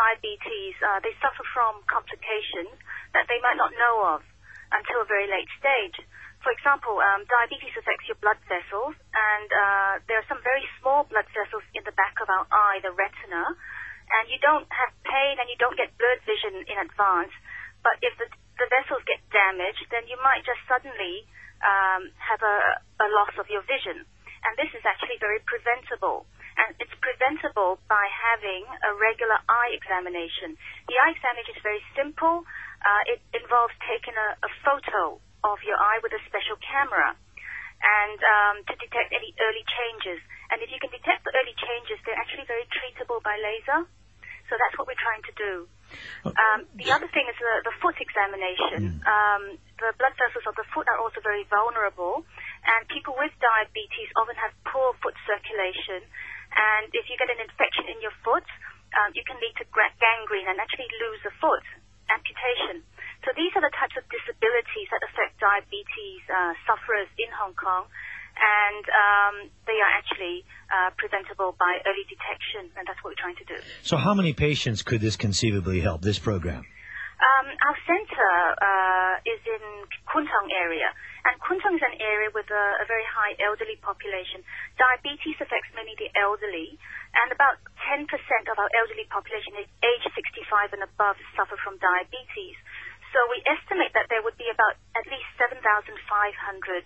diabetes, uh, they suffer from complications that they might not know of until a very late stage. For example, um, diabetes affects your blood vessels, and uh, there are some very small blood vessels in the back of our eye, the retina, and you don't have pain and you don't get blurred vision in advance. But if the, the vessels get damaged, then you might just suddenly um, have a, a loss of your vision. And this is actually very preventable. It's preventable by having a regular eye examination. The eye examination is very simple. Uh, it involves taking a, a photo of your eye with a special camera and um, to detect any early changes. And if you can detect the early changes, they're actually very treatable by laser. So that's what we're trying to do. Um, the other thing is the, the foot examination. Mm. Um, the blood vessels of the foot are also very vulnerable, and people with diabetes often have poor foot circulation. And if you get an infection in your foot, um, you can lead to gangrene and actually lose a foot, amputation. So these are the types of disabilities that affect diabetes uh, sufferers in Hong Kong, and um, they are actually uh, preventable by early detection, and that's what we're trying to do. So, how many patients could this conceivably help? This program? Um, our center uh, is in Kwun Tong area, and Kwun Tong is an area with a, a very high elderly population. Diabetes affects mainly the elderly, and about 10% of our elderly population age 65 and above suffer from diabetes. So we estimate that there would be about at least 7,500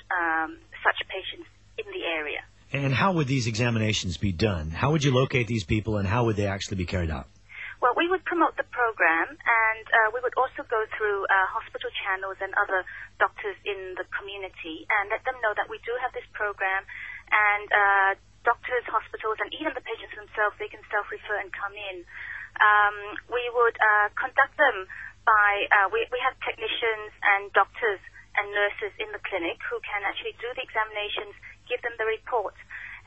um, such patients in the area. And how would these examinations be done? How would you locate these people, and how would they actually be carried out? Would promote the program, and uh, we would also go through uh, hospital channels and other doctors in the community and let them know that we do have this program, and uh, doctors, hospitals, and even the patients themselves, they can self-refer and come in. Um, we would uh, conduct them by, uh, we, we have technicians and doctors and nurses in the clinic who can actually do the examinations, give them the report.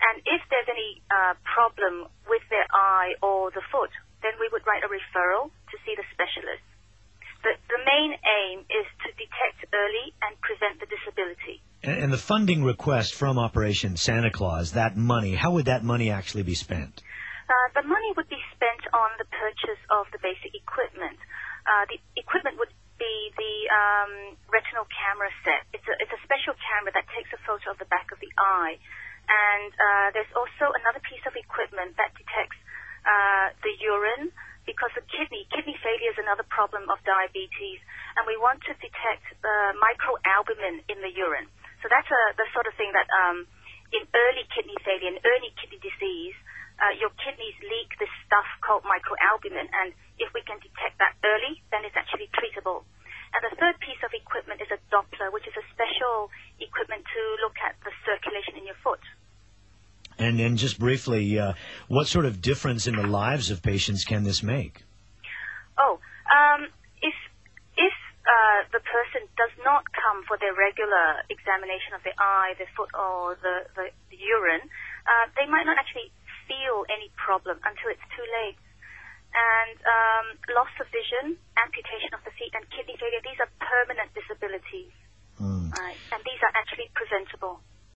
And if there's any uh, problem with their eye or the foot, then we would write a referral to see the specialist. But the main aim is to detect early and prevent the disability. And, and the funding request from Operation Santa Claus, that money, how would that money actually be spent? Uh, the money would be spent on the purchase of the basic equipment. Uh, the equipment would be the um, retinal camera set. It's a, it's a special camera that takes a photo of the back of the eye. And uh, there's also another piece of equipment that detects the urine because the kidney, kidney failure is another problem of diabetes, and we want to detect uh, microalbumin in the urine. So that's a, the sort of thing that um, in early kidney failure, in early kidney disease, uh, your kidneys leak this stuff called microalbumin, and if we can detect that early, then it's actually treatable. And the third piece of equipment is a Doppler, which is a special equipment to look at the circulation in your foot. And then just briefly, uh, what sort of difference in the lives of patients can this make? Oh, um, if if uh, the person does not come for their regular examination of the eye, the foot, or the, the, the urine, uh, they might not actually feel any problem until it's too late. And um, loss of vision, amputation of the feet, and kidney failure, these are permanent disabilities. Mm. Right? And these are actually preventable.